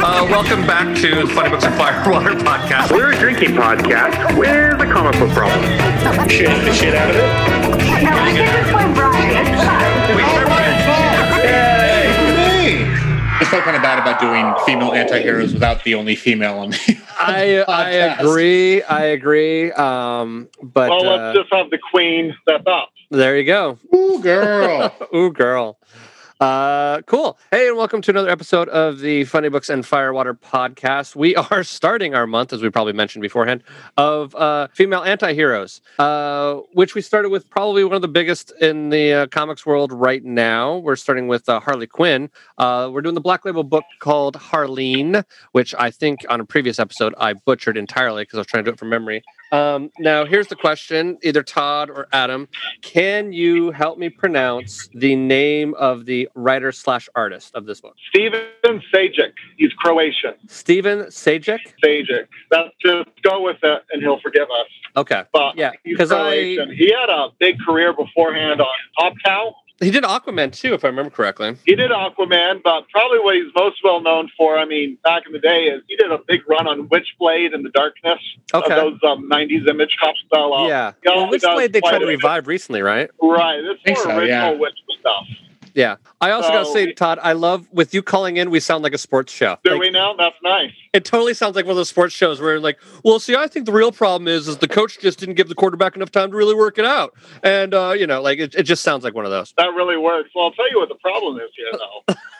Uh, welcome back to the Funny Books and Firewater podcast. We're a drinking podcast with a comic book problem. Shit the shit out of it. No, I think it's my Brian. It's fine. We I felt kind of bad about doing female anti-heroes without the only female on the I I agree. I agree. Um, but Well, uh, let's just have the queen step up. there you go. Ooh, girl. Ooh, girl. Uh, cool. Hey, and welcome to another episode of the Funny Books and Firewater podcast. We are starting our month, as we probably mentioned beforehand, of uh, female anti-heroes, uh, which we started with probably one of the biggest in the uh, comics world right now. We're starting with uh, Harley Quinn. Uh, we're doing the Black Label book called Harleen, which I think on a previous episode I butchered entirely because I was trying to do it from memory. Um, now, here's the question: either Todd or Adam, can you help me pronounce the name of the writer slash artist of this book? Steven Sejic. He's Croatian. Steven Sejic. Sejic. Let's just go with it, and he'll forgive us. Okay, But yeah, he's because I He had a big career beforehand on Top Cow. He did Aquaman too, if I remember correctly. He did Aquaman, but probably what he's most well known for, I mean, back in the day, is he did a big run on Witchblade and the Darkness Okay, of those um, 90s image comics. So, uh, yeah. he Well, Witchblade they tried to revive recently, right? Right. This Think more so, original yeah. Witch stuff. Yeah. I also got to say, Todd, I love with you calling in. We sound like a sports show. Do Like, we now? That's nice. it totally sounds like one of those sports shows where like, well, see, I think the real problem is is the coach just didn't give the quarterback enough time to really work it out, and uh, you know, like it, it just sounds like one of those. That really works. Well, I'll tell you what the problem is here, though.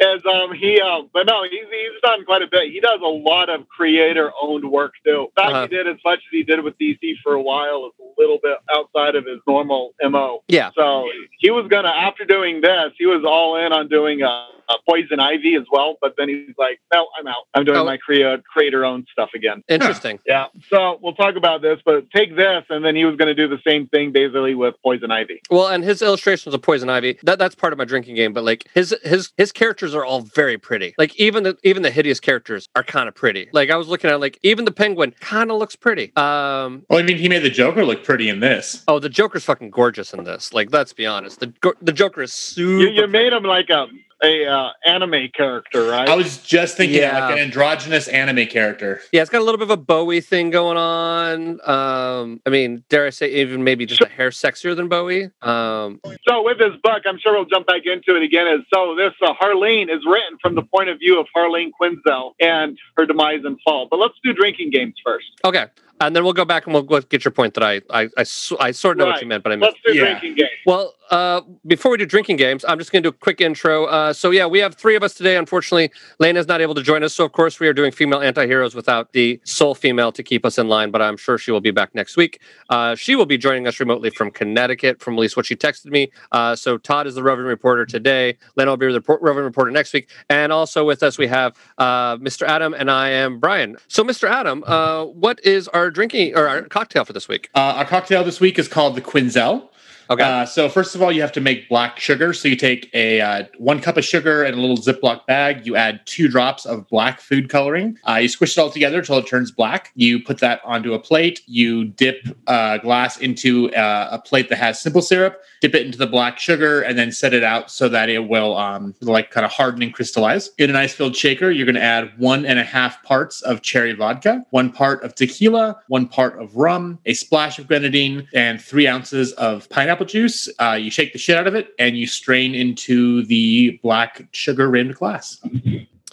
is um he um but no he's he's done quite a bit. He does a lot of creator owned work too. In fact, Uh-huh. he did as much as he did with DC for a while is a little bit outside of his normal mo. Yeah. So he was gonna after doing this, he was all in on doing uh, uh, Poison Ivy as well. But then he's like, no, I'm out. I'm doing Oh. my crea- creator owned stuff again. Interesting. Yeah. So we'll talk about this, but take this, and then he was going to do the same thing basically with Poison Ivy. Well, and his illustrations of Poison Ivy, that, that's part of my drinking game, but like his his his characters are all very pretty. Like even the even the hideous characters are kind of pretty. Like I was looking at like even the penguin kind of looks pretty. Um Well, I mean, he made the Joker look pretty in this. oh, the Joker's fucking gorgeous in this. Like let's be honest. The the Joker is super You, you made him like a a uh, anime character, right? I was just thinking Yeah. like an androgynous anime character. Yeah, it's got a little bit of a Bowie thing going on. Um I mean, dare I say even maybe just a hair sexier than Bowie. Um so with this book, I'm sure we'll jump back into it again. Is so this uh, Harleen is written from the point of view of Harleen Quinzel and her demise and fall. But let's do drinking games first. okay. And then we'll go back and we'll, get your point that I I I sort of know what you meant, but I missed. Let's do Yeah. drinking games. Well, uh, before we do drinking games, I'm just going to do a quick intro. Uh, so, yeah, we have three of us today. Unfortunately, Lena is not able to join us. So, of course, we are doing female anti heroes without the sole female to keep us in line, but I'm sure she will be back next week. Uh, she will be joining us remotely from Connecticut, from at least what she texted me. Uh, so, Todd is the Reverend reporter today. Lena will be the report- roving reporter next week. And also with us, we have uh, Mr. Adam, and I am Brian. So, Mr. Adam, uh, what is our drinking or our cocktail for this week? Uh, our cocktail this week is called the Quinzel. Okay. Uh, so first of all, you have to make black sugar. So you take a uh, one cup of sugar and a little Ziploc bag. You add two drops of black food coloring. Uh, you squish it all together until it turns black. You put that onto a plate. You dip uh, glass into uh, a plate that has simple syrup. Dip it into the black sugar and then set it out so that it will um, like kind of harden and crystallize. In an ice-filled shaker, you're going to add one and a half parts of cherry vodka, one part of tequila, one part of rum, a splash of grenadine, and three ounces of pineapple juice. Uh, you shake the shit out of it and you strain into the black sugar rimmed glass.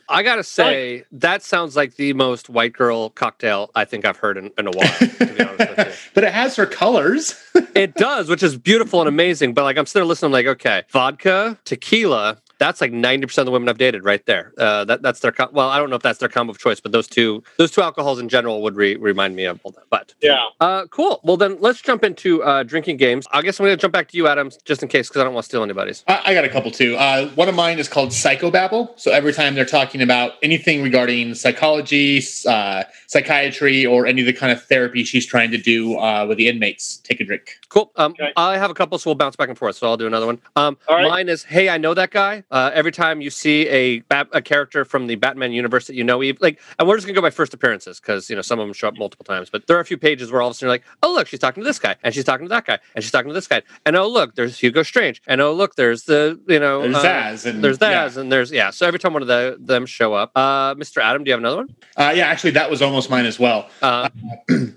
I gotta say, that sounds like the most white girl cocktail I think I've heard in, in a while. To be honest with you. but it has her colors. it does, which is beautiful and amazing. But like, I'm there listening, like, okay, vodka, tequila. That's like 90% of the women I've dated right there. Uh, that that's their com- well, I don't know if that's their combo of choice, but those two those two alcohols in general would re- remind me of all that. But Yeah. uh, cool. Well, then let's jump into uh, drinking games. I guess I'm going to jump back to you, Adam, just in case, because I don't want to steal anybody's. I, I got a couple too. Uh, one of mine is called Psychobabble. So every time they're talking about anything regarding psychology, uh, psychiatry, or any of the kind of therapy she's trying to do uh, with the inmates, take a drink. Cool. Um, Okay. I have a couple, so we'll bounce back and forth. So I'll do another one. Um, All right. Mine is, hey, I know that guy. Uh, every time you see a Bat- a character from the Batman universe that you know, Eve, like, and we're just gonna go by first appearances because you know some of them show up multiple times. But there are a few pages where all of a sudden you're like, oh look, she's talking to this guy, and she's talking to that guy, and she's talking to this guy, and oh look, there's Hugo Strange, and oh look, there's the you know There's uh, Zsasz and there's yeah. And there's yeah. So every time one of the, them show up, uh, Mr. Adam, do you have another one? Uh, yeah, actually, that was almost mine as well. Uh,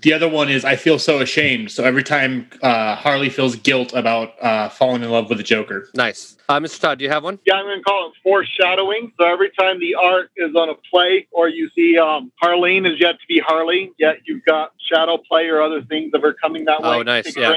The other one is I feel so ashamed. So every time uh, Harley feels guilt about uh, falling in love with the Joker. nice, uh, Mr. Todd, do you have one? Yeah, I'm going to call it foreshadowing. So every time the art is on a play or you see um, Harleen is yet to be Harley, yet you've got shadow play or other things that are coming that way. Oh, nice, yeah.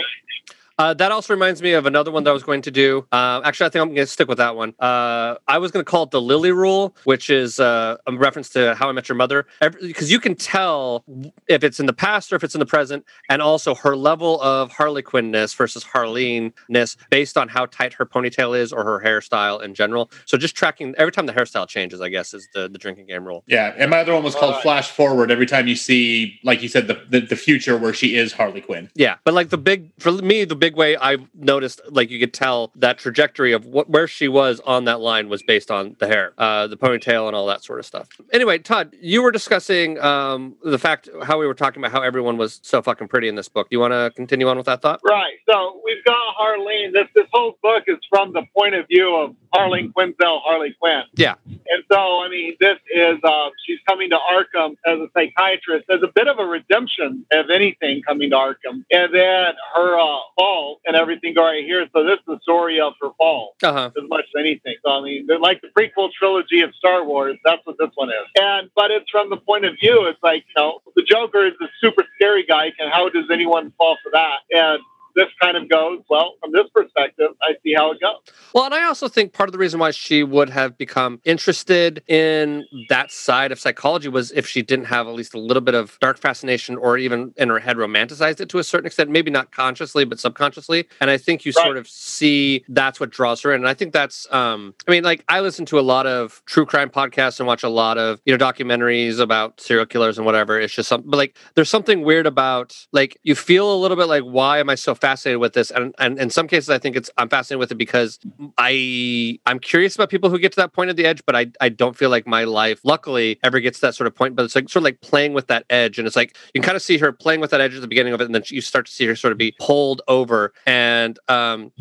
Uh, that also reminds me of another one that I was going to do. Uh, actually, I think I'm going to stick with that one. Uh, I was going to call it the Lily Rule, which is uh, a reference to How I Met Your Mother, because you can tell if it's in the past or if it's in the present, and also her level of Harley Quinnness versus Harleen-ness based on how tight her ponytail is or her hairstyle in general. So just tracking every time the hairstyle changes, I guess, is the, the drinking game rule. Yeah, and my other one was called Alright. Flash Forward. Every time you see, like you said, the, the the future where she is Harley Quinn. Yeah, but like the big for me, the big way I noticed, like you could tell that trajectory of what where she was on that line was based on the hair, uh, the ponytail, and all that sort of stuff. Anyway, Todd, you were discussing um, the fact how we were talking about how everyone was so fucking pretty in this book. Do you want to continue on with that thought? Right. So we've got Harleen. This this whole book is from the point of view of Harleen Quinzel, Harley Quinn. Yeah. And so, I mean, this is uh, she's coming to Arkham as a psychiatrist. There's a bit of a redemption of anything coming to Arkham, and then her uh, and everything going here. So this is the story of her fall Uh huh. as much as anything. So I mean, they're like the prequel trilogy of Star Wars. That's what this one is. And but it's from the point of view. It's like you know, the Joker is a super scary guy, and how does anyone fall for that? And this kind of goes well from this perspective. I see how it goes. Well, and I also think part of the reason why she would have become interested in that side of psychology was if she didn't have at least a little bit of dark fascination or even in her head romanticized it to a certain extent, maybe not consciously, but subconsciously. And I think you Right. sort of see that's what draws her in. And I think that's, um, I mean, like I listen to a lot of true crime podcasts and watch a lot of, you know, documentaries about serial killers and whatever. It's just something, but like there's something weird about, like, you feel a little bit like, why am I so fascinated with this? And, and in some cases, I think it's, I'm fascinated with it because I I'm curious about people who get to that point of the edge, but I I don't feel like my life, luckily, ever gets to that sort of point. But it's like sort of like playing with that edge, and it's like you can kind of see her playing with that edge at the beginning of it, and then you start to see her sort of be pulled over, and um,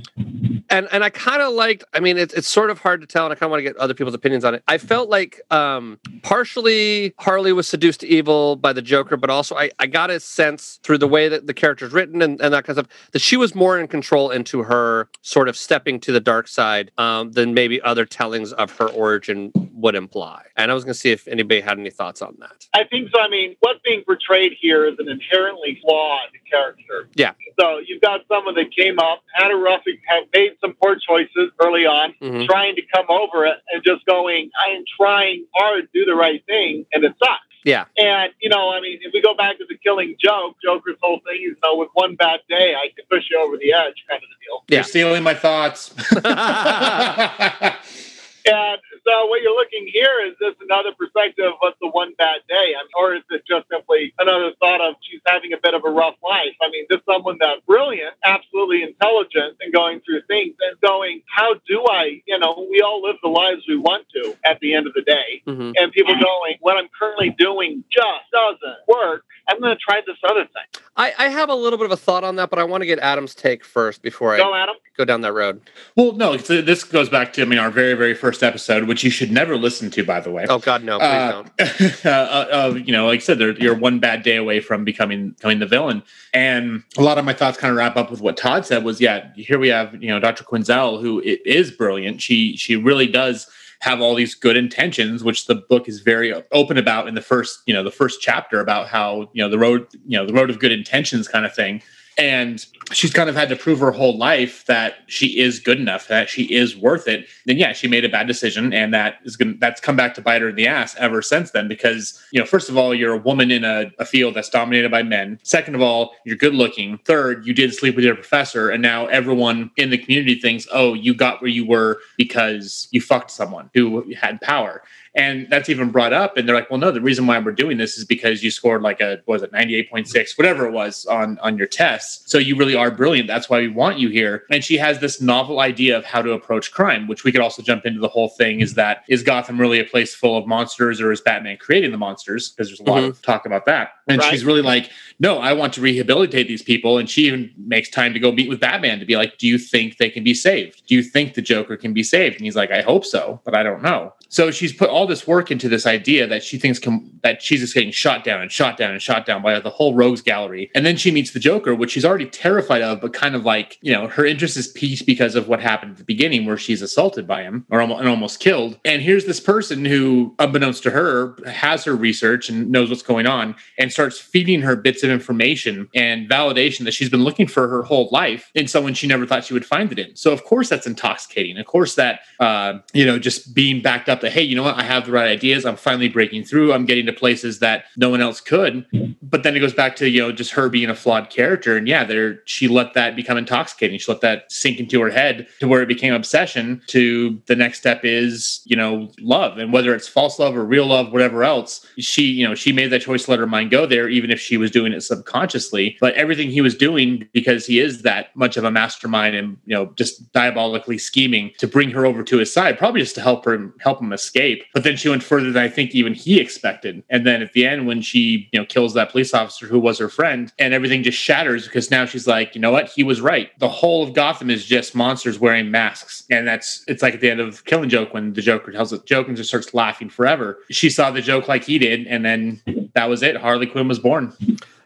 and and I kind of liked. I mean, it's it's sort of hard to tell, and I kind of want to get other people's opinions on it. I felt like um, partially Harley was seduced to evil by the Joker, but also I I got a sense through the way that the character's written and, and that kind of stuff that she was more in control into her sort of stepping to the dark side um, than maybe other tellings of her origin would imply. And I was going to see if anybody had any thoughts on that. I think so. I mean, what's being portrayed here is an inherently flawed character. Yeah. So you've got someone that came up, had a rough, had made some poor choices early on, Mhm. trying to come over it and just going, I am trying hard to do the right thing, and it sucks. Yeah. And, you know, I mean, if we go back to the killing joke, Joker's whole thing is, you know, with one bad day, I can push you over the edge kind of the deal. Yeah. You're stealing my thoughts. And so what you're looking here is this another perspective of what's the one bad day? I mean, or is it just simply another thought of she's having a bit of a rough life? I mean, this someone that's brilliant, absolutely intelligent, and going through things and going, how do I, you know, we all live the lives we want to at the end of the day. Mhm. And people going, what I'm currently doing just doesn't work. I'm going to try this other thing. I, I have a little bit of a thought on that, but I want to get Adam's take first before I Go, Adam. go down that road. well, no, uh, this goes back to I mean our very very first episode, which you should never listen to, by the way. Oh God, no, please Uh, don't. uh, uh, you know, like I said, they're- you're one bad day away from becoming becoming the villain. And a lot of my thoughts kind of wrap up with what Todd said. Was yeah, here we have you know Dr. Quinzel, who is brilliant. She she really does have all these good intentions, which the book is very open about in the first you know the first chapter about how you know the road you know the road of good intentions kind of thing. And she's kind of had to prove her whole life that she is good enough, that she is worth it. Then yeah, she made a bad decision, and that is going that's come back to bite her in the ass ever since then. Because you know, first of all, you're a woman in a, a field that's dominated by men. Second of all, you're good looking. Third, you did sleep with your professor, and now everyone in the community thinks, oh, you got where you were because you fucked someone who had power. And that's even brought up. And they're like, well, no, the reason why we're doing this is because you scored like a, was it, 98.6, whatever it was on, on your tests. So you really are brilliant. That's why we want you here. And she has this novel idea of how to approach crime, which we could also jump into the whole thing is that is Gotham really a place full of monsters or is Batman creating the monsters? Because there's a lot mm-hmm. of talk about that. And Right. she's really like, no, I want to rehabilitate these people. And she even makes time to go meet with Batman to be like, do you think they can be saved? Do you think the Joker can be saved? And he's like, I hope so, but I don't know. So she's put all this work into this idea that she thinks can, that she's just getting shot down and shot down and shot down by the whole rogues gallery. And then she meets the Joker, which she's already terrified of, but kind of like, you know, her interest is piqued because of what happened at the beginning where she's assaulted by him or almost, and almost killed. And here's this person who, unbeknownst to her, has her research and knows what's going on and starts feeding her bits of information and validation that she's been looking for her whole life in someone she never thought she would find it in. So of course that's intoxicating. Of course that uh, you know just being backed up that hey, you know what, I have the right ideas. I'm finally breaking through. I'm getting to places that no one else could. But then it goes back to you know just her being a flawed character, and yeah, there she let that become intoxicating. She let that sink into her head to where it became obsession. To the next step is you know love, and whether it's false love or real love, whatever else, she you know she made that choice to let her mind go there, even if she was doing it subconsciously. But everything he was doing because he is that much of a mastermind and you know just diabolically scheming to bring her over to his side, probably just to help her help him escape. But then she went further than I think even he expected. And then at the end, when she you know kills that police officer who was her friend, and everything just shatters because now she's like, you know what, he was right. The whole of Gotham is just monsters wearing masks, and that's it's like at the end of Killing Joke when the Joker tells the joke and just starts laughing forever. She saw the joke like he did, and then that was it. Harley Quinn was born.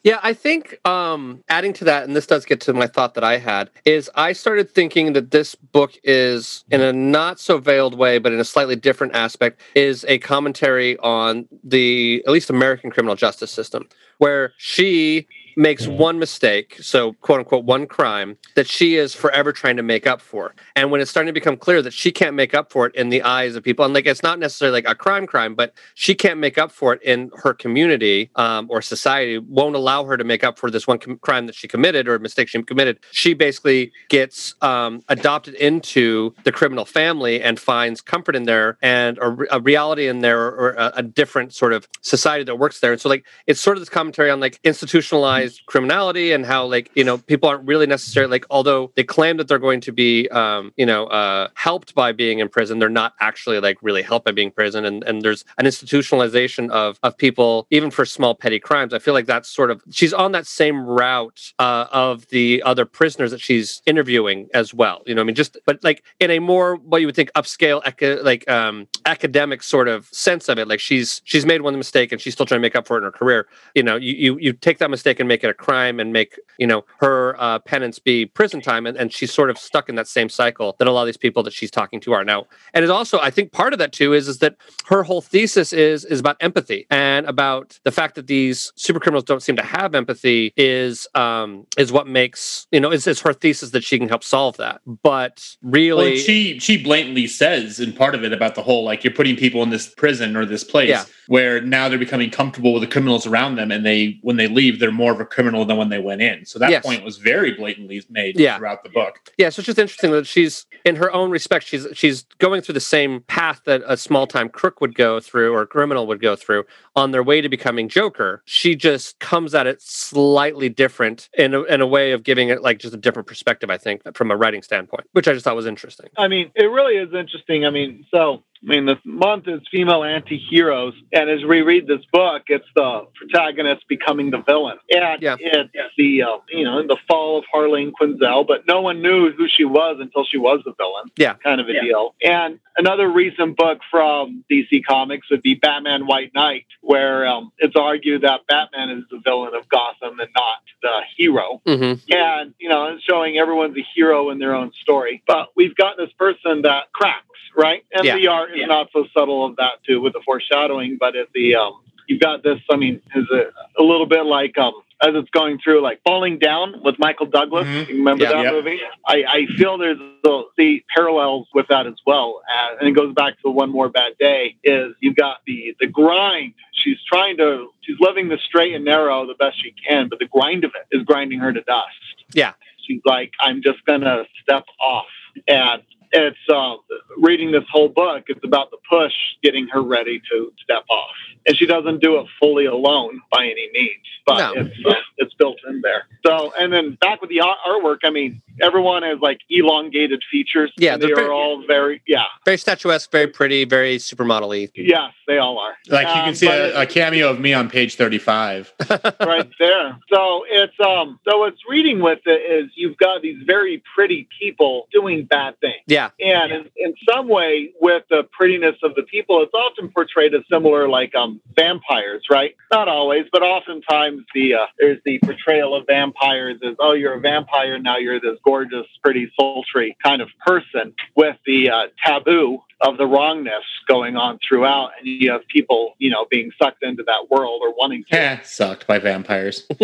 Yeah, I think um, adding to that, and this does get to my thought that I had, is I started thinking that this book is, in a not so veiled way, but in a slightly different aspect, is a commentary on the at least American criminal justice system, where she makes one mistake, so quote unquote one crime that she is forever trying to make up for. And when it's starting to become clear that she can't make up for it in the eyes of people, and like it's not necessarily like a crime crime, but she can't make up for it in her community um, or society won't allow her to make up for this one com- crime that she committed or mistake she committed. She basically gets um, adopted into the criminal family and finds comfort in there and a, re- a reality in there or a, a different sort of society that works there. And so like it's sort of this commentary on like institutionalized criminality and how like you know people aren't really necessarily like although they claim that they're going to be um, you know uh, helped by being in prison, they're not actually like really helped by being in prison. And and there's an institutionalization of of people even for small petty crimes. I feel like that's sort of she's on that same route uh, of the other prisoners that she's interviewing as well. You know, I mean, just but like in a more what you would think upscale eca- like um, academic sort of sense of it. Like she's she's made one mistake and she's still trying to make up for it in her career. You know, you you, you take that mistake and make it a crime and make you know her uh, penance be prison time, and, and she's sort of stuck in that same cycle that a lot of these people that she's talking to are now. And it also, I think, part of that too is is that her whole thesis is is about empathy and about the fact that these super criminals don't seem to have empathy is um is what makes you know is, is her thesis that she can help solve that. But really, Well, she she blatantly says in part of it about the whole like you're putting people in this prison or this place Yeah. Where now they're becoming comfortable with the criminals around them, and they when they leave they're more of a criminal than when they went in. So that Yes. point was very blatantly made Yeah. throughout the book. Yeah, so it's just interesting that she's in her own respect, she's she's going through the same path that a small time crook would go through or criminal would go through on their way to becoming Joker. She just comes at it slightly different in a, in a way of giving it like just a different perspective, I think, from a writing standpoint, which I just thought was interesting. I mean, it really is interesting. I mean, so I mean, this month is female anti-heroes, and as we read this book, it's the protagonist becoming the villain, and Yeah. it's the uh, you know the fall of Harleen Quinzel, but no one knew who she was until she was the villain. Yeah. kind of a deal. And another recent book from DC Comics would be Batman White Knight, where um, it's argued that Batman is the villain of Gotham and not the hero hmm and you know it's showing everyone's a hero in their own story but we've got this person that cracks right and Yeah. the art is not so subtle of that too with the foreshadowing but at the um you've got this i mean is a, a little bit like um as it's going through like falling down with michael douglas Mhm. you remember Yeah. that Yeah. movie I, I feel there's the, the parallels with that as well uh, and it goes back to one more bad day is you've got the the grind she's trying to she's living the straight and narrow the best she can but the grind of it is grinding her to dust Yeah. she's like i'm just gonna step off and it's uh, reading this whole book. It's about the push getting her ready to step off, and she doesn't do it fully alone by any means, but No. it's uh, it's built in there. So, and then back with the artwork, I mean, everyone has like elongated features. Yeah, and they're they very- all very yeah, Very statuesque, very pretty, very supermodel-y. yes, they all are. Like you Um, can see a, a cameo of me on page 35. right there. So it's um so what's reading with it is you've got these very pretty people doing bad things. Yeah, And in, in some way, with the prettiness of the people, it's often portrayed as similar, like um, vampires, right? Not always, but oftentimes the uh, there's the portrayal of vampires as, oh, you're a vampire now, you're this gorgeous, pretty, sultry kind of person, with the uh, taboo of the wrongness going on throughout, and you have people, you know, being sucked into that world or wanting to. Eh, sucked by vampires.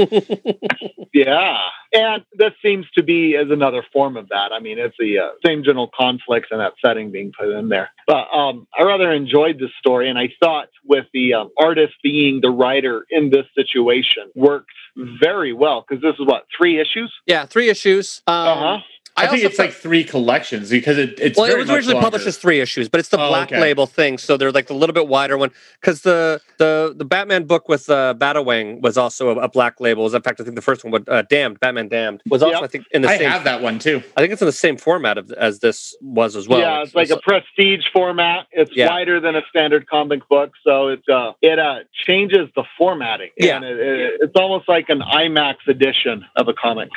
Yeah, and this seems to be as another form of that. I mean, it's the uh, same general conflicts and that setting being put in there. But um, I rather enjoyed this story, and I thought with the um, artist being the writer in this situation worked very well because this is what three issues. yeah, three issues. Um, Uh huh. I, think also it's like three collections because it, it's well, it was originally longer. published as three issues, but it's the Oh, black okay. label thing, so they're like the little bit wider one. Because the the the Batman book with uh, Batawing was also a, a black label. Was in fact, I think the first one, was, uh, Damned, Batman Damned, was also Yep. I think in the I same. have that one too. I think it's in the same format of, as this was as well. yeah, it's like a prestige format. It's Yeah. wider than a standard comic book, so it's uh, it uh, changes the formatting. Yeah. and it, it, it's almost like an IMAX edition of a comic.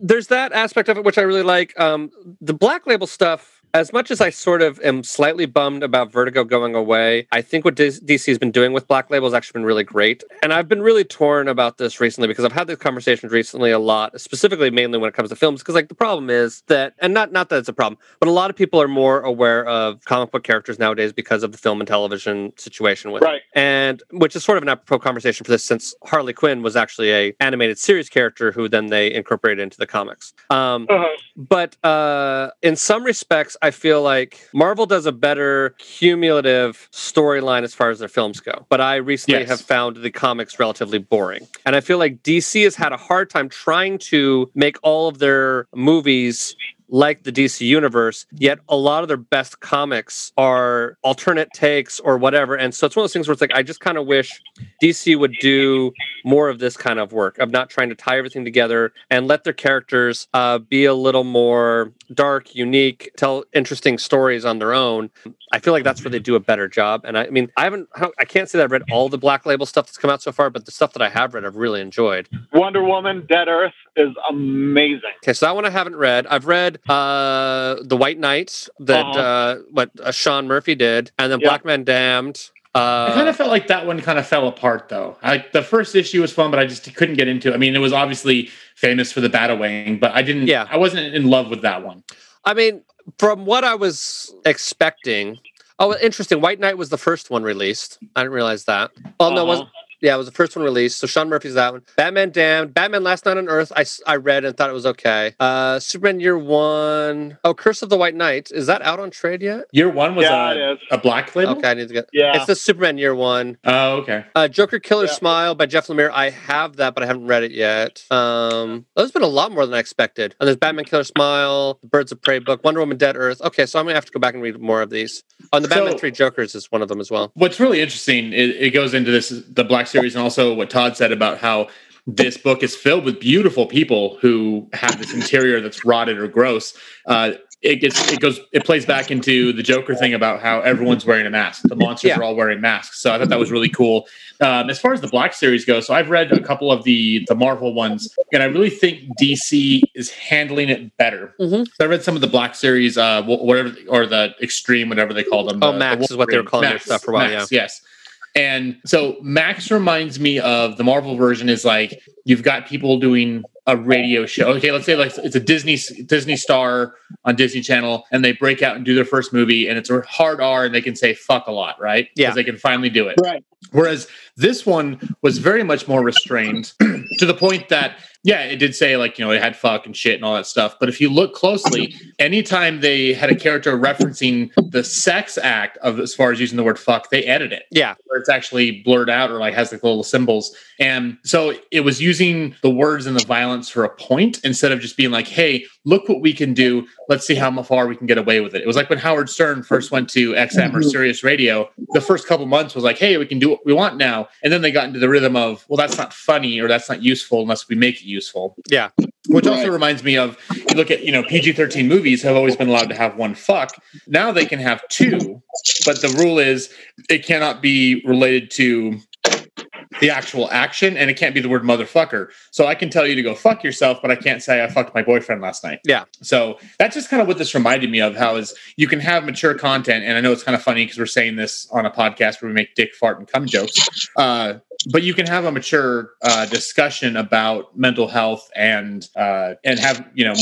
there's that aspect of it which I really like. Um, the black label stuff. As much as I sort of am slightly bummed about Vertigo going away, I think what DC has been doing with Black Label has actually been really great. And I've been really torn about this recently because I've had these conversations recently a lot, specifically mainly when it comes to films. Because like the problem is that, and not not that it's a problem, but a lot of people are more aware of comic book characters nowadays because of the film and television situation with it and which is sort of an apropos conversation for this since Harley Quinn was actually a animated series character who then they incorporated into the comics. Um, Uh-huh. but uh, in some respects, I feel like Marvel does a better cumulative storyline as far as their films go. But I recently Yes. have found the comics relatively boring, and I feel like DC has had a hard time trying to make all of their movies like the DC universe, yet a lot of their best comics are alternate takes or whatever. And so it's one of those things where it's like, I just kind of wish DC would do more of this kind of work of not trying to tie everything together and let their characters uh, be a little more dark, unique, tell interesting stories on their own. I feel like that's where they do a better job. And I, I mean, I haven't, I, can't say that I've read all the Black Label stuff that's come out so far, but the stuff that I have read, I've really enjoyed. Wonder Woman, Dead Earth is amazing. Okay, so that one I haven't read. I've read uh The White Knights that Uh-huh. uh what uh, Sean Murphy did, and then Yeah. Batman Damned. Uh, I kind of felt like that one kind of fell apart though. I, the first issue was fun, but I just couldn't get into. it. I mean, it was obviously famous for the Batawing, but I didn't. Yeah. I wasn't in love with that one. I mean, from what I was expecting. Oh, interesting. White Knight was the first one released. I didn't realize that. Oh no, it Uh-huh. Wasn't. Yeah, it was the first one released. So Sean Murphy's that one. Batman Damned. Batman Last Night on Earth. I, I read and thought it was okay. Uh, Superman Year One. Oh, Curse of the White Knight. Is that out on trade yet? Year one was Yeah, a, it is. a black label. Okay, I need to get. Yeah. It's the Superman Year One. Oh, okay. Uh, Joker Killer Yeah. Smile by Jeff Lemire. I have that, but I haven't read it yet. Um, there's been a lot more than I expected. And there's Batman Killer Smile, Birds of Prey book, Wonder Woman Dead Earth. Okay, so I'm gonna have to go back and read more of these. And the Batman So- Three Jokers is one of them as well. What's really interesting, it, it goes into this the Black series, and also what Todd said about how this book is filled with beautiful people who have this interior that's rotted or gross. Uh, it gets it goes it plays back into the Joker thing about how everyone's wearing a mask. The monsters Yeah. are all wearing masks. So I thought that was really cool. Um, as far as the Black series goes, so I've read a couple of the the Marvel ones, and I really think DC is handling it better. Mhm. So I read some of the Black series, uh, whatever, or the Extreme, whatever they call them. Oh, the- Max the is what they were calling their stuff for a while, Max, Yes. And so Max reminds me of the Marvel version is like you've got people doing a radio show. Okay, let's say like it's a Disney Disney star on Disney Channel, and they break out and do their first movie, and it's a hard R, and they can say fuck a lot, right? Yeah. because they can finally do it. Right. Whereas this one was very much more restrained to the point that, yeah, it did say like, you know, it had fuck and shit and all that stuff. But if you look closely, anytime they had a character referencing the sex act of as far as using the word fuck, they edit it Yeah, where it's actually blurred out or like has like little symbols. And so it was using the words and the violence for a point instead of just being like, hey, look what we can do. Let's see how far we can get away with it. It was like when Howard Stern first went to XM or mm-hmm. Sirius Radio. The first couple months was like, hey, we can do what we want now, and then they got into the rhythm of, well, that's not funny or that's not useful unless we make it useful. Yeah. Which also Right. reminds me of you look at you know PG thirteen movies have always been allowed to have one fuck. Now they can have two, but the rule is it cannot be related to the actual action and it can't be the word motherfucker. So I can tell you to go fuck yourself, but I can't say I fucked my boyfriend last night. Yeah. So that's just kind of what this reminded me of how is you can have mature content. And I know it's kind of funny because we're saying this on a podcast where we make dick fart and cum jokes. Uh, but you can have a mature uh, discussion about mental health and uh, and have you know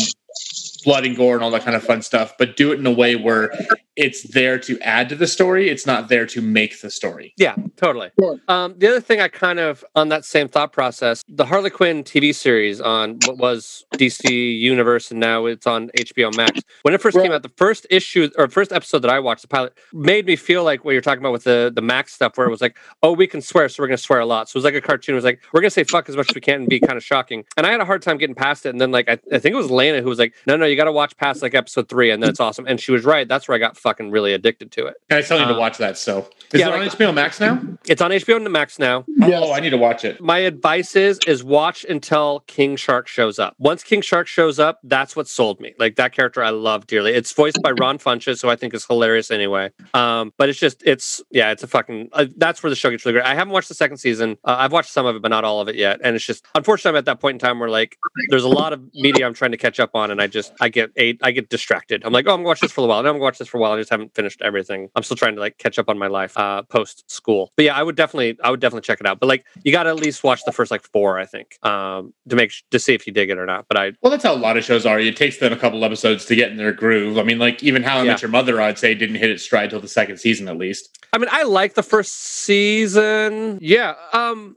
blood and gore and all that kind of fun stuff, but do it in a way where it's there to add to the story. It's not there to make the story. Yeah, totally. Sure. Um, the other thing I kind of on that same thought process, the Harley Quinn TV series on what was DC Universe and now it's on HBO Max. When it first came out, the first issue or first episode that I watched, the pilot, made me feel like what you're talking about with the the Max stuff, where it was like, oh, we can swear, so we're gonna swear a lot. So it was like a cartoon. It was like we're gonna say fuck as much as we can and be kind of shocking. And I had a hard time getting past it. And then like I, I think it was Lena who was like, no, no, you got to watch past like episode three, and then it's awesome. And she was right. That's where I got fucking really addicted to it. And I still need to Uh, watch that. So is yeah, it on like- HBO Max now? It's on HBO Max now. Yes. Oh, I need to watch it. my advice is is watch until King Shark shows up. Once King Shark shows up, that's what sold me. Like that character I love dearly. It's voiced by Ron Funches, who I think is hilarious anyway. Um, but it's just it's yeah, it's a fucking uh, that's where the show gets really great. I haven't watched the second season. Uh, I've watched some of it, but not all of it yet. And it's just unfortunately I'm at that point in time where like there's a lot of media I'm trying to catch up on, and I just I get eight I get distracted. I'm like, oh, I'm gonna watch this for a while. And I'm gonna watch this for a while. I just haven't finished everything. I'm still trying to like catch up on my life uh, post school. But yeah, I would definitely I would definitely check it out. But like you got to at least watch the first like four, I think, um, to make to see if you dig it or not. But I Well, that's how a lot of shows are. It takes them a couple episodes to get in their groove. I mean, like even How I Yeah. Met Your Mother, I'd say didn't hit its stride till the second season at least. I mean I like the first season. Yeah. Um,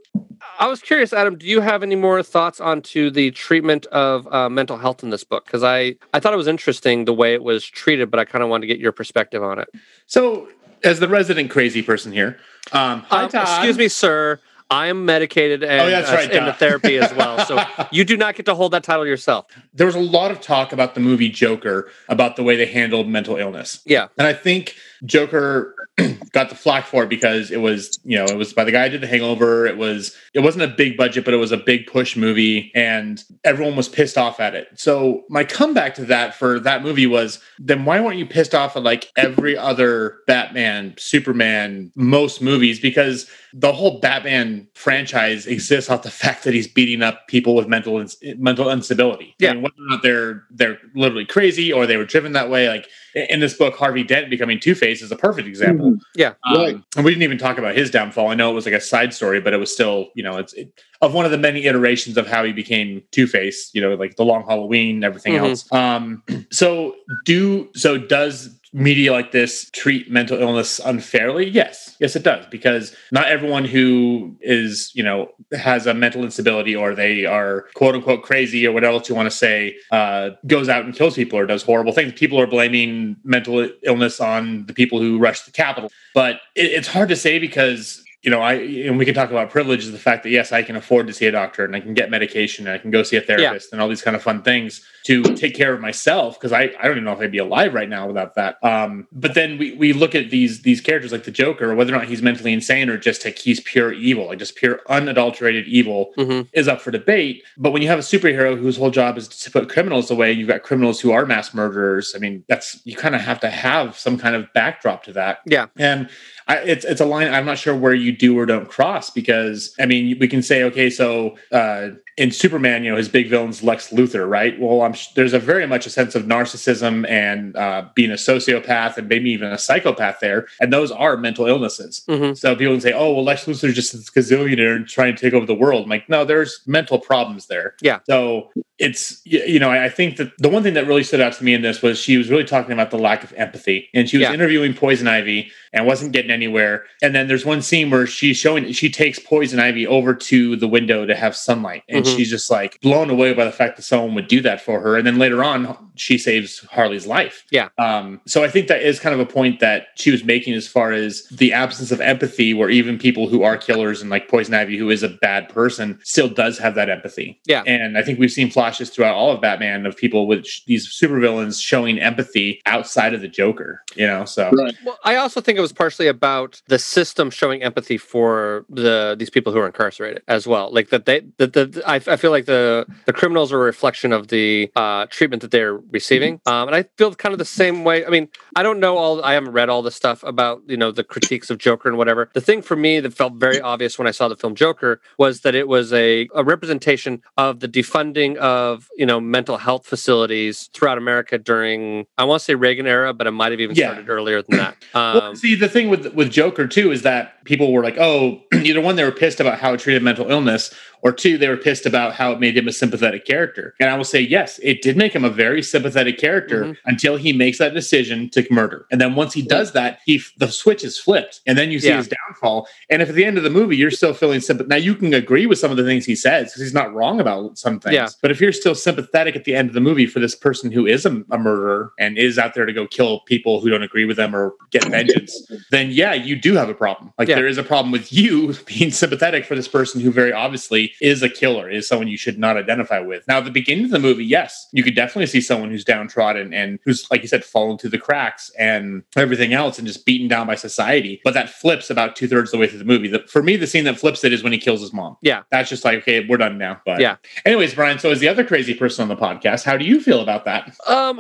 I was curious, Adam. Do you have any more thoughts onto the treatment of uh, mental health in this book? Because I I thought it was interesting the way it was treated, but I kind of wanted to get your perspective on it. So, as the resident crazy person here, um, hi, Um, Todd. excuse me, sir. I am medicated and Oh, that's uh, right, into therapy as well. So you do not get to hold that title yourself. There was a lot of talk about the movie Joker about the way they handled mental illness. Yeah. And I think Joker got the flack for it because it was, you know, it was by the guy who did The Hangover. It was, it wasn't a big budget, but it was a big push movie, and everyone was pissed off at it. So my comeback to that for that movie was, then why weren't you pissed off at like every other Batman, Superman, most movies? Because the whole Batman franchise exists off the fact that he's beating up people with mental ins- mental instability. Yeah. I mean, whether or not they're they're literally crazy or they were driven that way, like in this book, Harvey Dent becoming Two Face is a perfect example. Yeah. Um, Right. And we didn't even talk about his downfall. I know it was like a side story, but it was still, you know, it's it, of one of the many iterations of how he became Two Face. You know, like the Long Halloween, everything Mhm. else. Um, so do so does media like this treat mental illness unfairly? Yes, yes, it does because not everyone who is, you know, has a mental instability or they are quote unquote crazy or whatever else you want to say uh, goes out and kills people or does horrible things. People are blaming mental illness on the people who rushed the Capitol, but it, it's hard to say because you know, I and we can talk about privilege is the fact that yes, I can afford to see a doctor and I can get medication and I can go see a therapist and all these kind of fun things to take care of myself because I, I don't even know if I'd be alive right now without that. Um, but then we, we look at these these characters like the Joker, whether or not he's mentally insane or just like he's pure evil, like just pure unadulterated evil Mhm. is up for debate. But when you have a superhero whose whole job is to put criminals away, you've got criminals who are mass murderers. I mean, that's you kind of have to have some kind of backdrop to that. Yeah. And I, it's it's a line I'm not sure where you do or don't cross because I mean we can say okay so uh, in Superman you know his big villain's Lex Luthor right well I'm there's a very much a sense of narcissism and uh, being a sociopath and maybe even a psychopath there and those are mental illnesses Mhm. so people can say oh well Lex Luthor's just a gazillionaire and trying to take over the world I'm like no there's mental problems there Yeah. so it's you know I think that the one thing that really stood out to me in this was she was really talking about the lack of empathy and she was Yeah. interviewing Poison Ivy and wasn't getting anywhere and then there's one scene where she's showing she takes Poison Ivy over to the window to have sunlight and Mhm. she's just like blown away by the fact that someone would do that for her and then later on she saves Harley's life. Yeah. Um, so I think that is kind of a point that she was making as far as the absence of empathy, where even people who are killers and like Poison Ivy, who is a bad person, still does have that empathy. Yeah. And I think we've seen flashes throughout all of Batman of people with sh- these supervillains showing empathy outside of the Joker, you know? So Right. Well, I also think it was partially about the system showing empathy for the these people who are incarcerated as well. Like that they that the I, I feel like the the criminals are a reflection of the uh, treatment that they're receiving, um, and I feel kind of the same way. I mean, I don't know all. I haven't read all the stuff about you know the critiques of Joker and whatever. The thing for me that felt very obvious when I saw the film Joker was that it was a, a representation of the defunding of you know mental health facilities throughout America during I want to say Reagan era, but it might have even Yeah. started earlier than that. Um, well, see, the thing with with Joker too is that people were like, "Oh, either one, they were pissed about how it treated mental illness, or two, they were pissed about how it made him a sympathetic character." And I will say, yes, it did make him a very sympathetic character Mhm. until he makes that decision to murder, and then once he does that, he the switch is flipped, and then you see Yeah. his downfall. And if at the end of the movie you're still feeling sympathetic, now you can agree with some of the things he says because he's not wrong about some things. Yeah. But if you're still sympathetic at the end of the movie for this person who is a, a murderer and is out there to go kill people who don't agree with them or get vengeance, then yeah, you do have a problem. Like Yeah. there is a problem with you being sympathetic for this person who very obviously is a killer, is someone you should not identify with. Now, at the beginning of the movie, yes, you could definitely see someone who's downtrodden and who's, like you said, fallen through the cracks and everything else and just beaten down by society. But that flips about two thirds of the way through the movie. The, for me, the scene that flips it is when he kills his mom. Yeah. That's just like, okay, we're done now. But Yeah. Anyways, Brian, so as the other crazy person on the podcast, how do you feel about that? Um,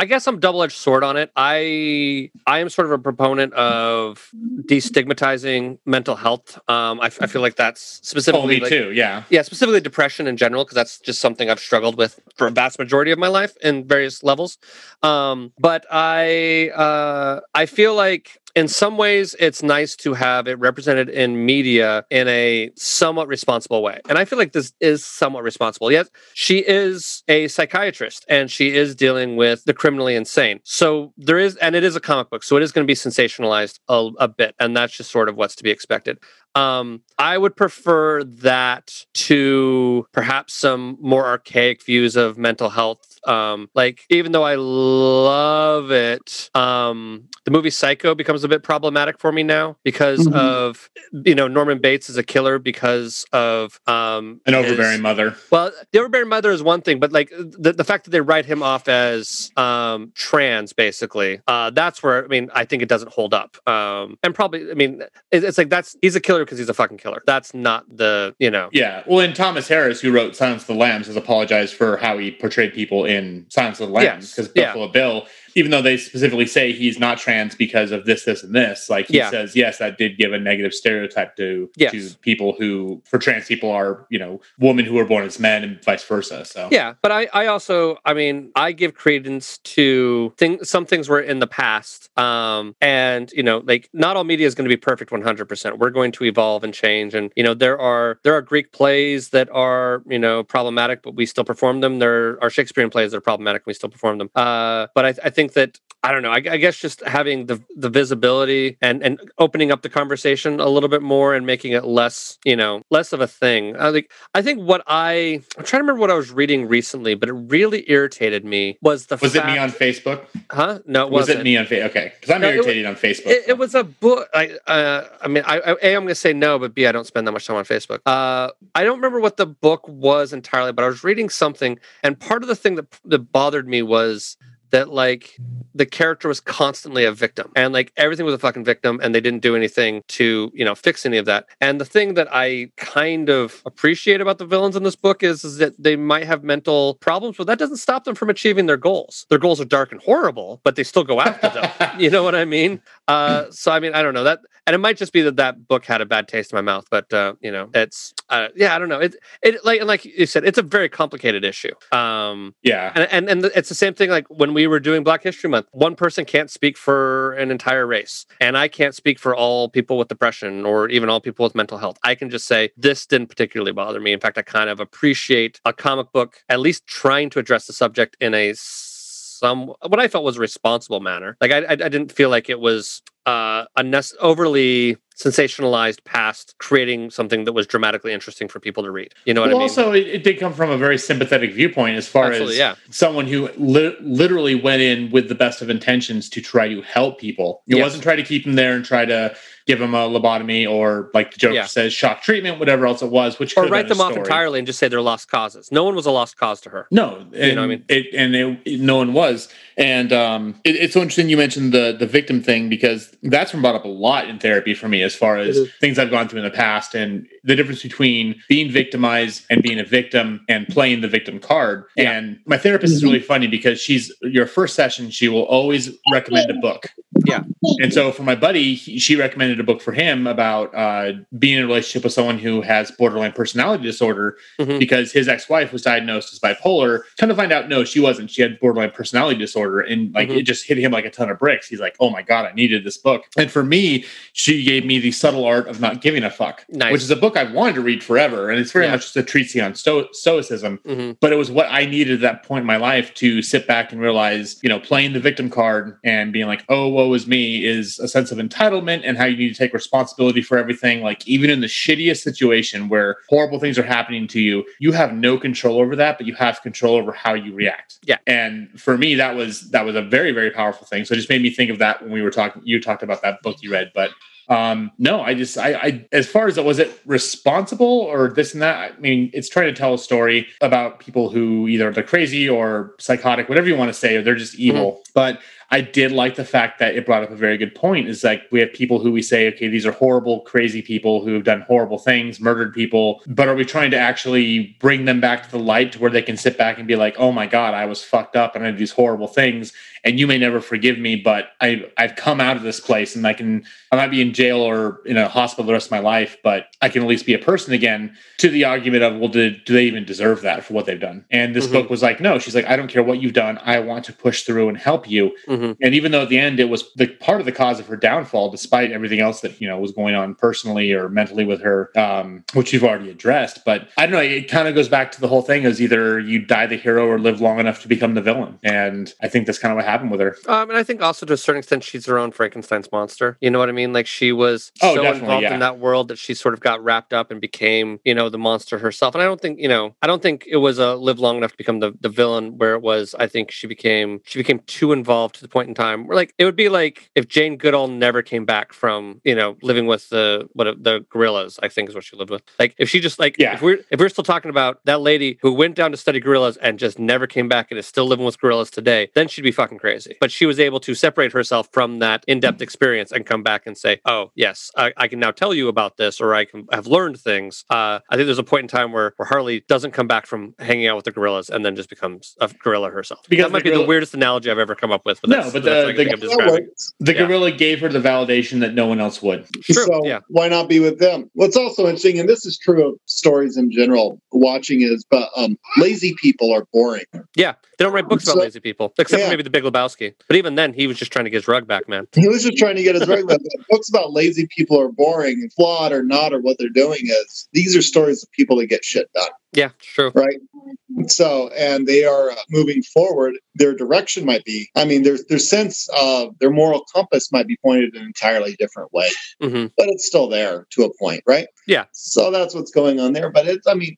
I guess I'm double edged sword on it. I I am sort of a proponent of destigmatizing mental health. Um, I, I feel like that's Oh, specifically me like- too. Yeah. Yeah, specifically depression in general, because that's just something I've struggled with for a vast majority of my life in various levels. Um, but I uh, I feel like in some ways it's nice to have it represented in media in a somewhat responsible way. And I feel like this is somewhat responsible. Yes, she is a psychiatrist and she is dealing with the criminally insane. So there is, and it is a comic book, so it is going to be sensationalized a, a bit, and that's just sort of what's to be expected. Um, I would prefer that to perhaps some more archaic views of mental health. Um, like even though I love it, um, the movie Psycho becomes a bit problematic for me now because Mhm. of you know Norman Bates is a killer because of um, An his- overbearing mother. well, the overbearing mother is one thing, but like the, the fact that they write him off as um, trans, basically, uh, that's where I mean, I think it doesn't hold up. Um, and probably, I mean, it, it's like that's he's a killer because he's a fucking killer. That's not the you know. Yeah. Well, and Thomas Harris, who wrote Silence of the Lambs, has apologized for how he portrayed people in Silence of the Lambs. Yes. Because Yeah. Buffalo Bill, even though they specifically say he's not trans because of this, this, and this, like he Yeah. says, yes, that did give a negative stereotype to Yes. to people who, for trans people, are you know women who are born as men and vice versa. So Yeah, but I, I also, I mean, I give credence to things. Some things were in the past, um, and you know, like not all media is going to be perfect one hundred percent. We're going to evolve and change, and you know, there are there are Greek plays that are you know problematic, but we still perform them. There are Shakespearean plays that are problematic, and we still perform them. Uh, but I, I think that I don't know. I, I guess just having the the visibility and and opening up the conversation a little bit more and making it less, you know, less of a thing. I think I think what I I'm trying to remember what I was reading recently, but it really irritated me was the was fact, it me on Facebook? huh? No, it Was wasn't. it me on Facebook? Okay, because I'm No, irritated on Facebook. It, so. it was a book. I, uh, I mean, I, I, a, I'm going to say no, but b, I don't spend that much time on Facebook. Uh, I don't remember what the book was entirely, but I was reading something, and part of the thing that that bothered me was that like the character was constantly a victim and like everything was a fucking victim and they didn't do anything to you know fix any of that. And the thing that i kind of appreciate about the villains in this book is, is that they might have mental problems but that doesn't stop them from achieving their goals. Their goals are dark and horrible but they still go after them. You know what i mean? Uh so i mean i don't know. That and it might just be that that book had a bad taste in my mouth but uh you know it's uh, yeah i don't know it it like and like you said it's a very complicated issue um yeah. and, and and it's the same thing like when we were doing Black History Month. One person can't speak for an entire race, and I can't speak for all people with depression or even all people with mental health. I can just say this didn't particularly bother me. In fact, I kind of appreciate a comic book at least trying to address the subject in a some what I felt was a responsible manner. Like I I, I didn't feel like it was uh, overly sensationalized past creating something that was dramatically interesting for people to read. You know what well, I mean? also, it, it did come from a very sympathetic viewpoint as far Absolutely, as yeah. someone who li- literally went in with the best of intentions to try to help people. It Yes. wasn't try to keep them there and try to give them a lobotomy or, like the Joker Yeah. says, shock treatment, whatever else it was, which or write them off entirely and just say they're lost causes. No one was a lost cause to her. No, and You know what I mean? it, and it, no one was. And um, it, it's so interesting you mentioned the the victim thing because that's been brought up a lot in therapy for me as far as things I've gone through in the past and the difference between being victimized and being a victim and playing the victim card. Yeah. And my therapist is really funny because she's your first session she will always recommend a book. Yeah. And so for my buddy, he, she recommended a book for him about uh, being in a relationship with someone who has borderline personality disorder Mhm. because his ex-wife was diagnosed as bipolar. Come to find out, no, she wasn't. She had borderline personality disorder, and like Mhm. it just hit him like a ton of bricks. He's like, "Oh my god, I needed this book." And for me, she gave me the subtle art of not giving a fuck, Nice. which is a book I've wanted to read forever, and it's very Yeah. much just a treatise on sto- stoicism. hmm But it was what I needed at that point in my life to sit back and realize, you know, playing the victim card and being like, "Oh, woe is me," is a sense of entitlement and how you need to take responsibility for everything. Like even in the shittiest situation where horrible things are happening to you, you have no control over that, but you have control over how you react. Yeah. And for me, that was that was a very very powerful thing. So it just made me think of that when we were talking. You talked about that book you read, but um no i just I, I as far as it was it responsible or this and that i mean it's trying to tell a story about people who either they're crazy or psychotic whatever you want to say or they're just evil but i did like the fact that it brought up a very good point is like we have people who we say okay these are horrible crazy people who have done horrible things murdered people but are we trying to actually bring them back to the light to where they can sit back and be like oh my god i was fucked up and i did these horrible things and you may never forgive me, but I I've come out of this place and I can I might be in jail or in a hospital the rest of my life, but I can at least be a person again. To the argument of, well, did, do they even deserve that for what they've done? And this Mhm. book was like, no. She's like, I don't care what you've done. I want to push through and help you. Hmm And even though at the end it was the part of the cause of her downfall, despite everything else that you know was going on personally or mentally with her, um, which you've already addressed. But I don't know. It kind of goes back to the whole thing: is either you die the hero or live long enough to become the villain. And I think that's kind of what happened with her. Um, and I think also to a certain extent, she's her own Frankenstein's monster. You know what I mean? Like she was Oh, so involved yeah. in that world that she sort of got wrapped up and became, you know, the monster herself. And I don't think, you know, I don't think it was a live long enough to become the, the villain where it was. I think she became she became too involved to the point in time where like it would be like if Jane Goodall never came back from, you know, living with the what the gorillas. I think is what she lived with. Like if she just like Yeah. if we're if we're still talking about that lady who went down to study gorillas and just never came back and is still living with gorillas today, then she'd be fucking crazy. But she was able to separate herself from that in-depth experience and come back and say, "Oh, yes, I, I can now tell you about this, or I can have learned things." Uh, I think there's a point in time where, where Harley doesn't come back from hanging out with the gorillas and then just becomes a gorilla herself. Because that might the be the weirdest analogy I've ever come up with. But No, that's, but that's the- what I the- think I'm That describing. works. The Yeah. gorilla gave her the validation that no one else would. True, So yeah. why not be with them? What's also interesting, and this is true of stories in general, watching is, but um, lazy people are boring. Yeah, they don't write books about So- lazy people, except Yeah. for maybe the Big Lebowski. But even then, he was just trying to get his rug back, man. He was just trying to get his right. back. books about lazy people are boring, and flawed or not, or what they're doing is these are stories of people that get shit done, Yeah, it's true. right? So, and they are uh, moving forward. Their direction might be, I mean, their their sense of their moral compass might be pointed in an entirely different way. hmm but it's still there to a point, right? Yeah. So that's what's going on there. But it's, I mean,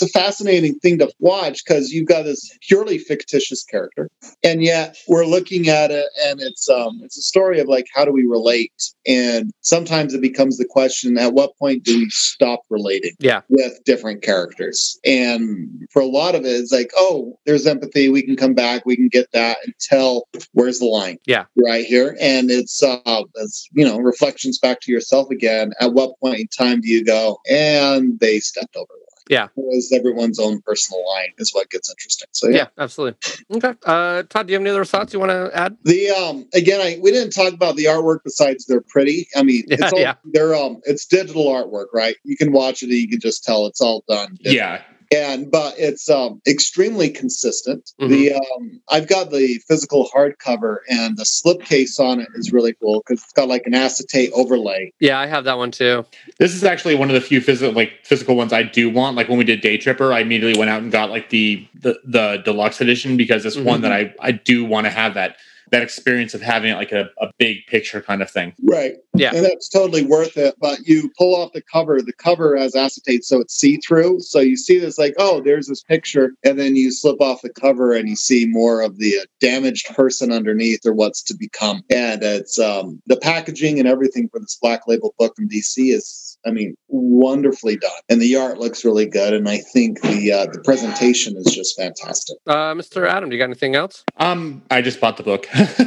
it's a fascinating thing to watch because you've got this purely fictitious character, and yet we're looking at it, and it's um, it's a story of like how do we relate, and sometimes it becomes the question: at what point do we stop relating? Yeah. with different characters, and for a lot of it, it's like, oh, there's empathy. We can come back. We can get that until where's the line? Yeah. right here, and it's uh, it's you know reflections back to yourself again. At what point in time do you go? And they stepped over. Yeah. Whereas everyone's own personal line is what gets interesting. So yeah. Yeah, absolutely. Okay. Uh, Todd, do you have any other thoughts you want to add? The um again, I we didn't talk about the artwork besides they're pretty. I mean, Yeah, it's all, yeah. they're um it's digital artwork, right? You can watch it and you can just tell it's all done. Yeah. And but it's um extremely consistent. Mhm. The um I've got the physical hardcover and the slipcase on it is really cool because it's got like an acetate overlay. Yeah, I have that one too. This is actually one of the few physical like physical ones I do want. Like when we did Daytripper, I immediately went out and got like the the, the deluxe edition because it's one Mhm. that I I do want to have that that experience of having like a, a big picture kind of thing. Right. Yeah. And that's totally worth it. But you pull off the cover, the cover has acetate, so it's see through. So you see this, like, oh, there's this picture. And then you slip off the cover and you see more of the uh, damaged person underneath or what's to become. And it's um, the packaging and everything for this black label book from DC is, I mean, wonderfully done. And the art looks really good. And I think the uh, the presentation is just fantastic. Uh, Mr. Adam, do you got anything else? Um, I just bought the book.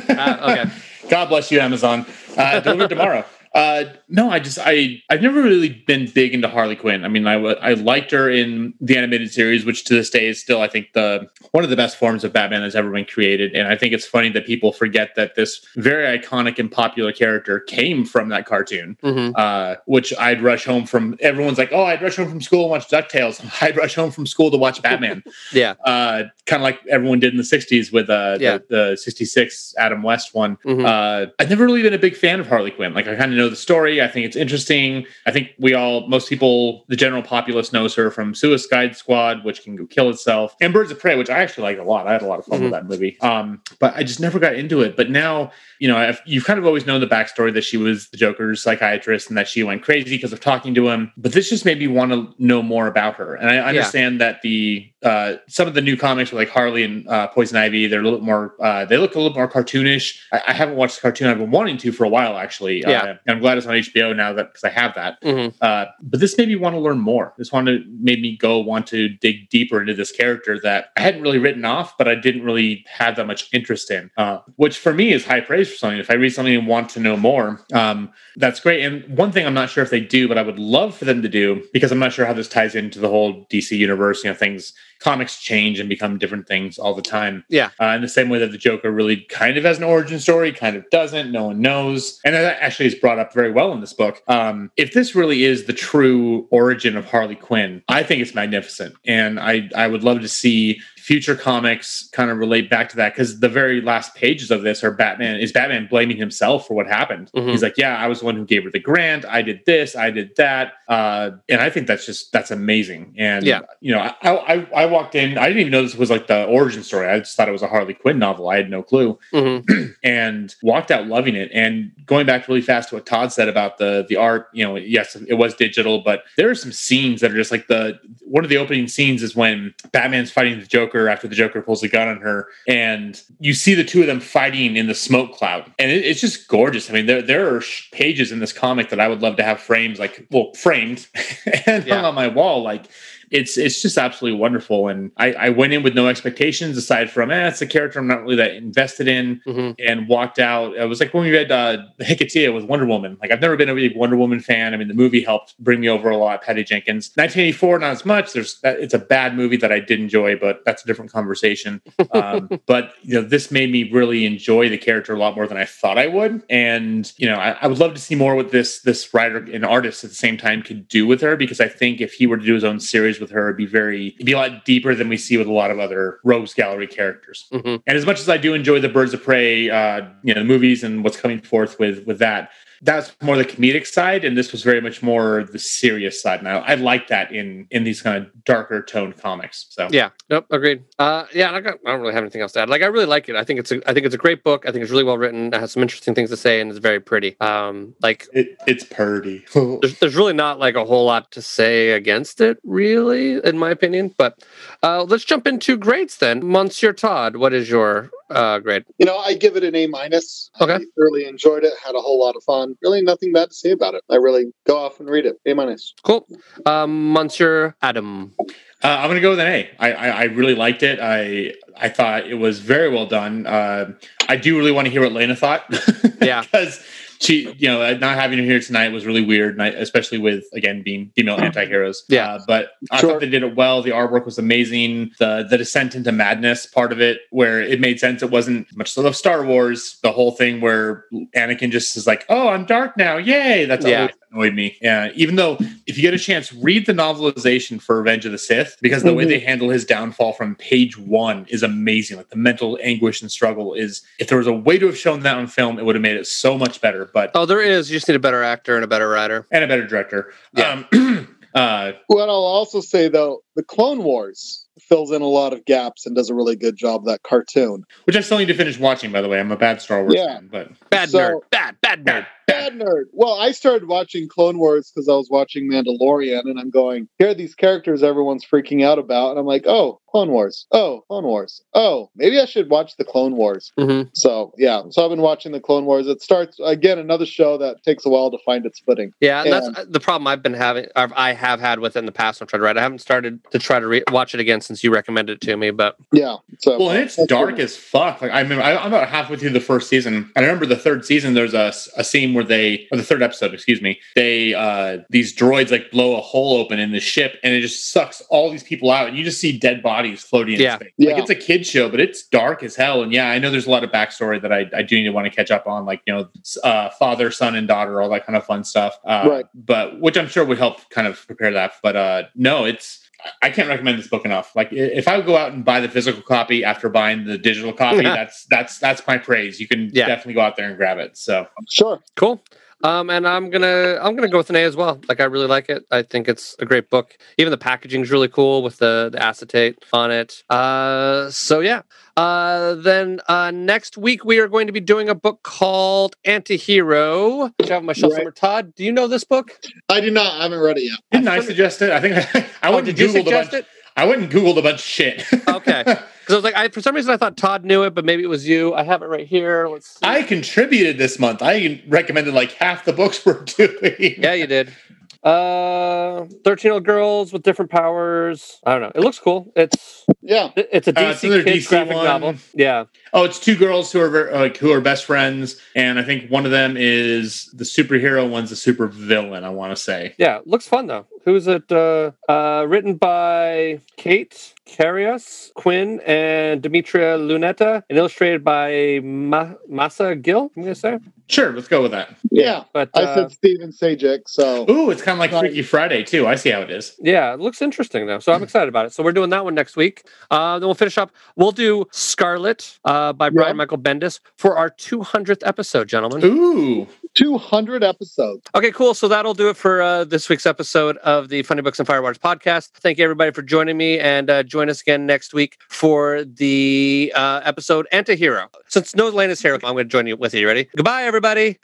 Ah, okay. God bless you, Amazon. Uh, delivered tomorrow. Uh, no, I just I I've never really been big into Harley Quinn. I mean, I I liked her in the animated series, which to this day is still I think the one of the best forms of Batman that's ever been created. And I think it's funny that people forget that this very iconic and popular character came from that cartoon. hmm Uh, which I'd rush home from. Everyone's like, "Oh, I'd rush home from school and watch Ducktales." I'd rush home from school to watch Batman Yeah. uh, kind of like everyone did in the 60s with uh, Yeah. the, the 66 Adam West one. Mhm. Uh, I've never really been a big fan of Harley Quinn. Like, I kind of know the story. I think it's interesting. I think we all, most people, the general populace knows her from Suicide Squad, which can go kill itself, and Birds of Prey, which I actually liked a lot. I had a lot of fun Mhm. with that movie. Um, but I just never got into it. But now, you know, I've, you've kind of always known the backstory that she was the Joker's psychiatrist and that she went crazy because of talking to him. But this just made me want to know more about her. And I understand that the uh, some of the new comics with like Harley and uh, Poison Ivy, they're a little more. Uh, they look a little more cartoonish. I, I haven't watched the cartoon. I've been wanting to for a while, actually. Yeah. Uh, and I'm glad it's on HBO now that because I have that. hmm Uh, but this made me want to learn more. This wanted made me go want to dig deeper into this character that I hadn't really written off, but I didn't really have that much interest in. Uh, which for me is high praise for something. If I read something and want to know more, um, that's great. And one thing I'm not sure if they do, but I would love for them to do because I'm not sure how this ties into the whole DC universe. You know, things comics change and become different things all the time. Yeah. Uh, in the same way that the Joker really kind of has an origin story, kind of doesn't. No one knows, and that actually is brought up very well in this book. Um, if this really is the true origin of Harley Quinn, I think it's magnificent, and I I would love to see future comics kind of relate back to that because the very last pages of this are Batman is Batman blaming himself for what happened. Mhm. He's like, "Yeah, I was the one who gave her the grant. I did this. I did that," uh, and I think that's just that's amazing. And Yeah. you know, I, I I walked in. I didn't even know this was like the origin story. I just thought it was a Harley Quinn novel. I had no clue hmm and walked out loving it. And going back really fast to what Todd said about the the art, you know, yes, it was digital, but there are some scenes that are just like the one of the opening scenes is when Batman's fighting the Joker after the Joker pulls a gun on her, and you see the two of them fighting in the smoke cloud, and it, it's just gorgeous. I mean, there there are pages in this comic that I would love to have frames, like well, framed and Yeah. hung on my wall, like it's it's just absolutely wonderful. And I, I went in with no expectations aside from eh, it's a character I'm not really that invested in, hmm and walked out. It was like when we read uh, Hiketeia with Wonder Woman. Like I've never been a big Wonder Woman fan. I mean, the movie helped bring me over a lot. Patty Jenkins, 1984, not as much. There's that, it's a bad movie that I did enjoy, but that's a different conversation. Um, but you know, this made me really enjoy the character a lot more than I thought I would. And you know, I, I would love to see more what this this writer and artist at the same time could do with her because I think if he were to do his own series with her, it'd be very be a lot deeper than we see with a lot of other rogues gallery characters. hmm And as much as I do enjoy the Birds of Prey, uh, you know, the movies and what's coming forth with with that, that's more the comedic side, and this was very much more the serious side. And I, I like that in in these kind of darker toned comics. So Yeah. Nope. Agreed. Uh, yeah. I, got, I don't really have anything else to add. Like, I really like it. I think it's a. I think it's a great book. I think it's really well written. It has some interesting things to say, and it's very pretty. Um, like, it, it's purdy. there's, there's really not like a whole lot to say against it, really, in my opinion. But uh, let's jump into grades then. Monsieur Todd, what is your uh, grade? You know, I give it an A minus. Okay. I thoroughly enjoyed it. Had a whole lot of fun. Really, nothing bad to say about it. I really go off and read it. A minus. Cool. Um, Monsieur Adam. Uh, I'm gonna go with an A. I, I I really liked it. I I thought it was very well done. Uh, I do really want to hear what Lena thought. Yeah. because she, you know, not having her here tonight was really weird, I, especially with again being female anti-heroes. Yeah. Uh, but I Sure. thought they did it well. The artwork was amazing. The the descent into madness part of it, where it made sense. It wasn't much of Star Wars. The whole thing where Anakin just is like, "Oh, I'm dark now, yay!" That's Yeah. Always annoyed me. Yeah, even though if you get a chance, read the novelization for Revenge of the Sith because the way Mhm. they handle his downfall from page one is amazing. Like the mental anguish and struggle is. If there was a way to have shown that on film, it would have made it so much better. But Oh, there is. You just need a better actor and a better writer. and a better director. Yeah. Um, uh, What I'll also say though, the Clone Wars fills in a lot of gaps and does a really good job. That cartoon. Which I still need to finish watching, by the way. I'm a bad Star Wars Yeah. fan, but Bad So- nerd. Bad, bad nerd. Bad nerd. Well, I started watching Clone Wars because I was watching Mandalorian, and I'm going, here are these characters everyone's freaking out about, and I'm like, oh, Clone Wars. Oh, Clone Wars. Oh, maybe I should watch the Clone Wars. Mhm. So yeah, so I've been watching the Clone Wars. It starts again another show that takes a while to find its footing. Yeah, and And- that's the problem I've been having. I've, I have had with it in the past. I'm trying to write. I haven't started to try to re- watch it again since you recommended it to me. But Yeah. So well, and it's dark as fuck. Like I remember, I, I'm about halfway through the first season. I remember the third season. There's a, a scene where they, or the third episode, excuse me, they uh these droids like blow a hole open in the ship, and it just sucks all these people out, and you just see dead bodies floating Yeah. in space. Like it's a kid show, but it's dark as hell. And yeah, I know there's a lot of backstory that I, I do need to want to catch up on, like you know, uh, father, son, and daughter, all that kind of fun stuff. Uh, Right. But which I'm sure would help kind of prepare that. But uh no, it's. I can't recommend this book enough. Like if I would go out and buy the physical copy after buying the digital copy, that's that's that's my praise. You can Yeah. definitely go out there and grab it. So sure. cool. Um, and I'm gonna I'm gonna go with an A as well. Like I really like it. I think it's a great book. Even the packaging is really cool with the the acetate on it. Uh, so yeah. Uh, then uh, next week we are going to be doing a book called Antihero, which I have on my shelf Right. somewhere. Todd, do you know this book? I do not. I haven't read it yet. didn't I suggest it? I think I Oh, went did and you a bunch. suggest it? I went and googled a bunch of shit. Okay. Because I was like, I, for some reason I thought Todd knew it, but maybe it was you. I have it right here. Let's see. I contributed this month. I recommended like half the books we're doing. Yeah, you did. Uh, thirteen year old girls with different powers. I don't know. It looks cool. It's Yeah. it's a Uh, DC it's kids DC graphic one. novel. Yeah, Oh, it's two girls who are like who are best friends, and I think one of them is the superhero, one's a super villain. I want to say. yeah. Looks fun though. Who's it? Uh, uh, written by Kate Karyus, Quinn, and Demitria Lunetta, and illustrated by Ma- Masa Gill. I'm gonna say, Sure, let's go with that. Yeah. but I uh, said Steven Sejic, so Ooh, it's kind of like Right. Freaky Friday too. I see how it is. Yeah, it looks interesting though. So I'm excited about it. So we're doing that one next week. Uh, then we'll finish up. We'll do Scarlet uh, by Brian Yeah. Michael Bendis for our 200th episode, gentlemen. Ooh, 200 episodes. Okay, cool. So that'll do it for uh, this week's episode of the Funny Books and Firewaters podcast. Thank you everybody for joining me, and uh, join us again next week for the uh, episode Antihero. Since no Lane is here, I'm going to join you with you. You ready? Goodbye, everybody.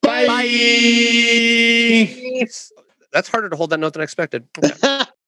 bye. That's harder to hold that note than I expected. Okay.